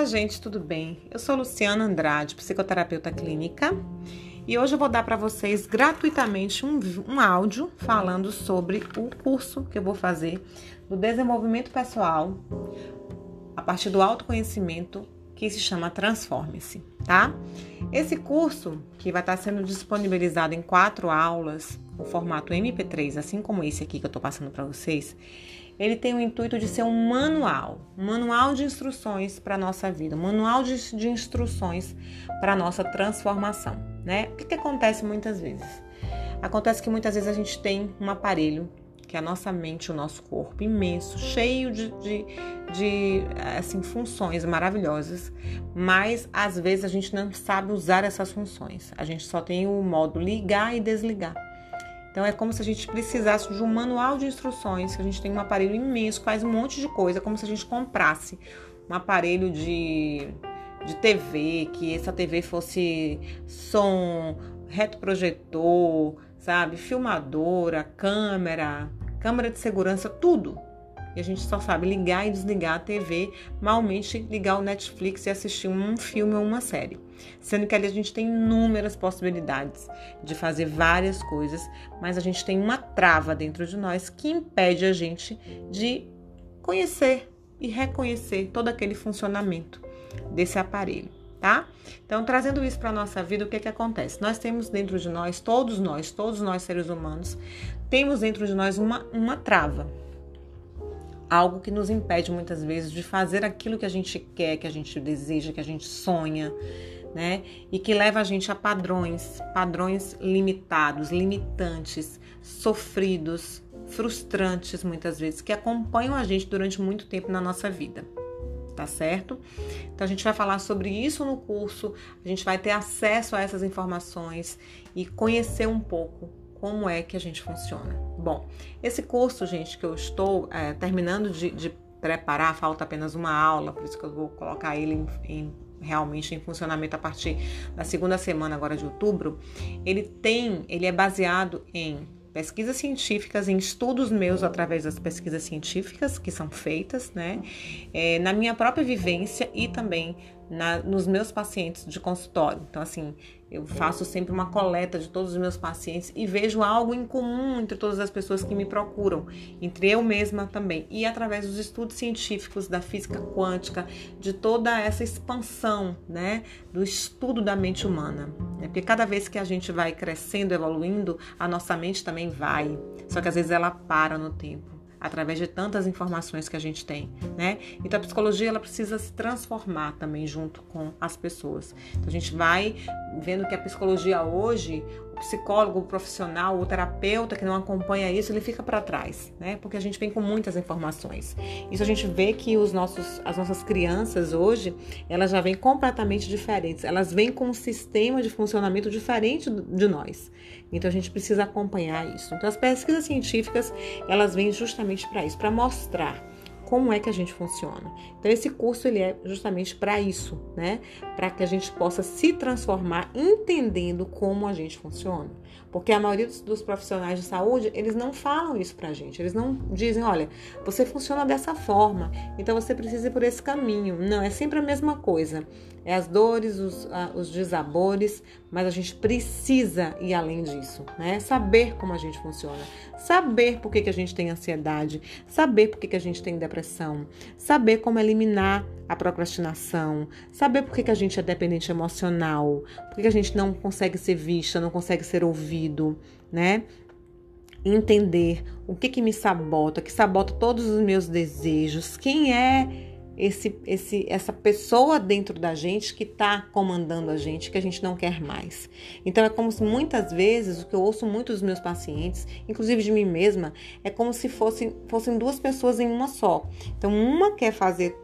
Olá, gente, tudo bem? Eu sou Luciana Andrade, psicoterapeuta clínica, e hoje eu vou dar para vocês gratuitamente um, um áudio falando sobre o curso que eu vou fazer do desenvolvimento pessoal a partir do autoconhecimento que se chama Transforme-se, tá? Esse curso, que vai estar sendo disponibilizado em quatro aulas, no formato MP3, assim como esse aqui que eu estou passando para vocês, ele tem o intuito de ser um manual, um manual de instruções para a nossa vida, um manual de, de instruções para a nossa transformação, né? O que, que acontece muitas vezes? Acontece que muitas vezes a gente tem um aparelho, que a nossa mente, o nosso corpo imenso, cheio de, de, de assim, funções maravilhosas, mas às vezes a gente não sabe usar essas funções. A gente só tem o modo ligar e desligar. Então é como se a gente precisasse de um manual de instruções, que a gente tem um aparelho imenso, faz um monte de coisa, como se a gente comprasse um aparelho de, de TV, que essa TV fosse som, retroprojetor, sabe, filmadora, câmera, câmera de segurança, tudo. E a gente só sabe ligar e desligar a TV, malmente ligar o Netflix e assistir um filme ou uma série. Sendo que ali a gente tem inúmeras possibilidades de fazer várias coisas, mas a gente tem uma trava dentro de nós que impede a gente de conhecer e reconhecer todo aquele funcionamento desse aparelho, tá? Então, trazendo isso para a nossa vida, o que, que acontece? Nós temos dentro de nós, todos nós, todos nós seres humanos, temos dentro de nós uma, uma trava algo que nos impede muitas vezes de fazer aquilo que a gente quer, que a gente deseja, que a gente sonha, né? E que leva a gente a padrões, padrões limitados, limitantes, sofridos, frustrantes muitas vezes, que acompanham a gente durante muito tempo na nossa vida. Tá certo? Então a gente vai falar sobre isso no curso, a gente vai ter acesso a essas informações e conhecer um pouco como é que a gente funciona. Bom, esse curso, gente, que eu estou é, terminando de, de, preparar, falta apenas uma aula, por isso que eu vou colocar ele em, em realmente em funcionamento a partir da segunda semana agora de outubro, ele tem, ele é baseado em pesquisas científicas, em estudos meus através das pesquisas científicas que são feitas, né, é, na minha própria vivência e também na, nos meus pacientes de consultório. Então, assim, eu faço sempre uma coleta de todos os meus pacientes e vejo algo em comum entre todas as pessoas que me procuram, entre eu mesma também, e através dos estudos científicos da física quântica, de toda essa expansão, né, do estudo da mente humana. Né? Porque cada vez que a gente vai crescendo, evoluindo, a nossa mente também vai, só que às vezes ela para no tempo através de tantas informações que a gente tem, né? Então a psicologia ela precisa se transformar também junto com as pessoas. Então a gente vai vendo que a psicologia hoje, psicólogo, profissional, o terapeuta que não acompanha isso, ele fica para trás, né? Porque a gente vem com muitas informações. Isso a gente vê que os nossos, as nossas crianças hoje, elas já vêm completamente diferentes. Elas vêm com um sistema de funcionamento diferente de nós. Então a gente precisa acompanhar isso. Então as pesquisas científicas, elas vêm justamente para isso, para mostrar como é que a gente funciona. Então esse curso ele é justamente para isso, né? Para que a gente possa se transformar entendendo como a gente funciona. Porque a maioria dos, profissionais de saúde, eles não falam isso pra gente. Eles não dizem, olha, você funciona dessa forma, então você precisa ir por esse caminho. Não, é sempre a mesma coisa. É as dores, os, os desabores, mas a gente precisa ir além disso, né? Saber como a gente funciona, saber por que, que a gente tem ansiedade, saber por que, que a gente tem depressão, saber como eliminar a procrastinação, saber por que, que a gente é dependente emocional, por que, que a gente não consegue ser vista, não consegue ser ouvido, né? Entender o que, que me sabota, que sabota todos os meus desejos, quem é esse, esse, essa pessoa dentro da gente que está comandando a gente, que a gente não quer mais. Então é como se muitas vezes, o que eu ouço muito dos meus pacientes, inclusive de mim mesma, é como se fossem, fossem duas pessoas em uma só. Então uma quer fazer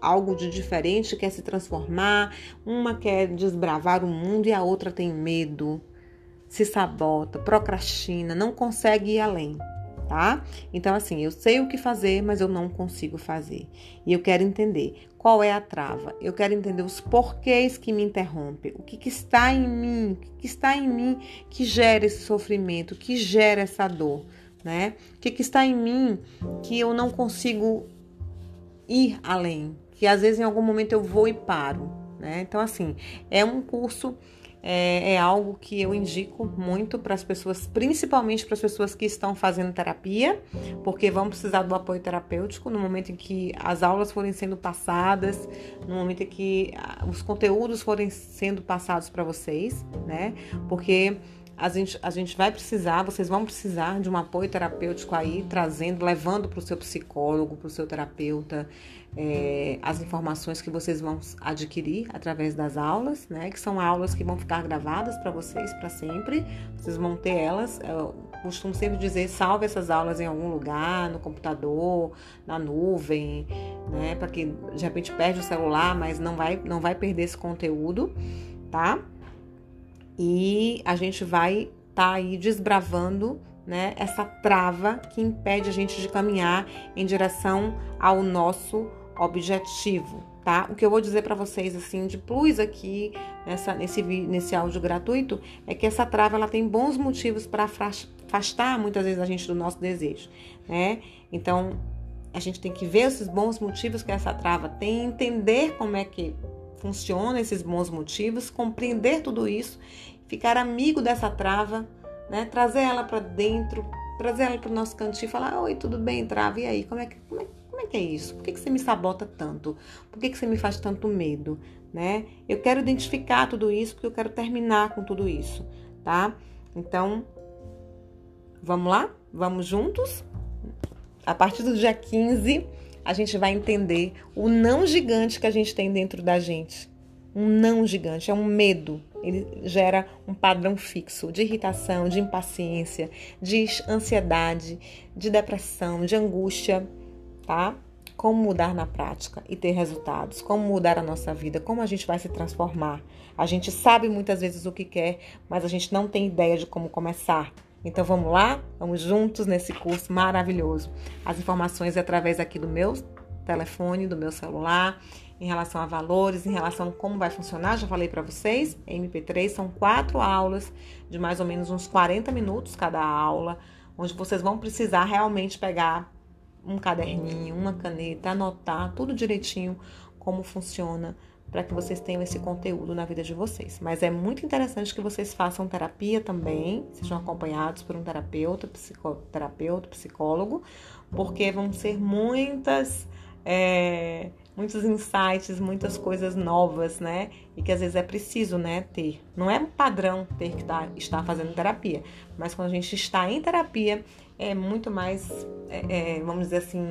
algo de diferente, quer se transformar, uma quer desbravar o mundo e a outra tem medo, se sabota, procrastina, não consegue ir além, tá? Então, assim, eu sei o que fazer, mas eu não consigo fazer. E eu quero entender qual é a trava, eu quero entender os porquês que me interrompem, o que, que está em mim, o que, que está em mim que gera esse sofrimento, que gera essa dor. Né? O que, que está em mim que eu não consigo ir além, que às vezes em algum momento eu vou e paro, né? Então, assim, é um curso é, é algo que eu indico muito para as pessoas, principalmente para as pessoas que estão fazendo terapia, porque vão precisar do apoio terapêutico no momento em que as aulas forem sendo passadas, no momento em que ah, os conteúdos forem sendo passados para vocês, né? Porque a gente, a gente vai precisar, vocês vão precisar de um apoio terapêutico aí, trazendo, levando para o seu psicólogo, para o seu terapeuta, é, as informações que vocês vão adquirir através das aulas, né? Que são aulas que vão ficar gravadas para vocês para sempre. Vocês vão ter elas. Eu costumo sempre dizer, salve essas aulas em algum lugar, no computador, na nuvem, né? Para que de repente perde o celular, mas não vai, não vai perder esse conteúdo, tá? E a gente vai estar tá aí desbravando né, essa trava que impede a gente de caminhar em direção ao nosso objetivo, tá? O que eu vou dizer para vocês assim de plus aqui nessa nesse nesse áudio gratuito é que essa trava ela tem bons motivos para afastar muitas vezes a gente do nosso desejo, né? Então, a gente tem que ver esses bons motivos que essa trava tem, entender como é que funciona esses bons motivos, compreender tudo isso, ficar amigo dessa trava, né? Trazer ela para dentro, trazer ela para o nosso cantinho e falar: Oi, tudo bem, trava? E aí, como é que, como é, como é, que é isso? Por que, que você me sabota tanto? Por que, que você me faz tanto medo? Né? Eu quero identificar tudo isso porque eu quero terminar com tudo isso, tá? Então, vamos lá? Vamos juntos? A partir do dia 15, a gente vai entender o não gigante que a gente tem dentro da gente. Um não gigante, é um medo, ele gera um padrão fixo de irritação, de impaciência, de ansiedade, de depressão, de angústia, tá? Como mudar na prática e ter resultados, como mudar a nossa vida, como a gente vai se transformar. A gente sabe muitas vezes o que quer, mas a gente não tem ideia de como começar. Então vamos lá, vamos juntos nesse curso maravilhoso. As informações é através aqui do meu telefone, do meu celular em relação a valores, em relação a como vai funcionar, já falei para vocês. MP3 são quatro aulas de mais ou menos uns 40 minutos cada aula, onde vocês vão precisar realmente pegar um caderninho, uma caneta, anotar tudo direitinho como funciona para que vocês tenham esse conteúdo na vida de vocês. Mas é muito interessante que vocês façam terapia também, sejam acompanhados por um terapeuta, psicoterapeuta, psicólogo, porque vão ser muitas é, muitos insights, muitas coisas novas, né? E que às vezes é preciso, né, ter. Não é um padrão ter que tá, estar fazendo terapia, mas quando a gente está em terapia, é muito mais, é, é, vamos dizer assim,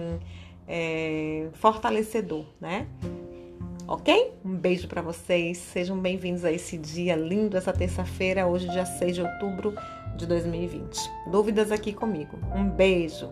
é, fortalecedor, né? Ok? Um beijo para vocês. Sejam bem-vindos a esse dia lindo, essa terça-feira, hoje, dia 6 de outubro de 2020. Dúvidas aqui comigo. Um beijo.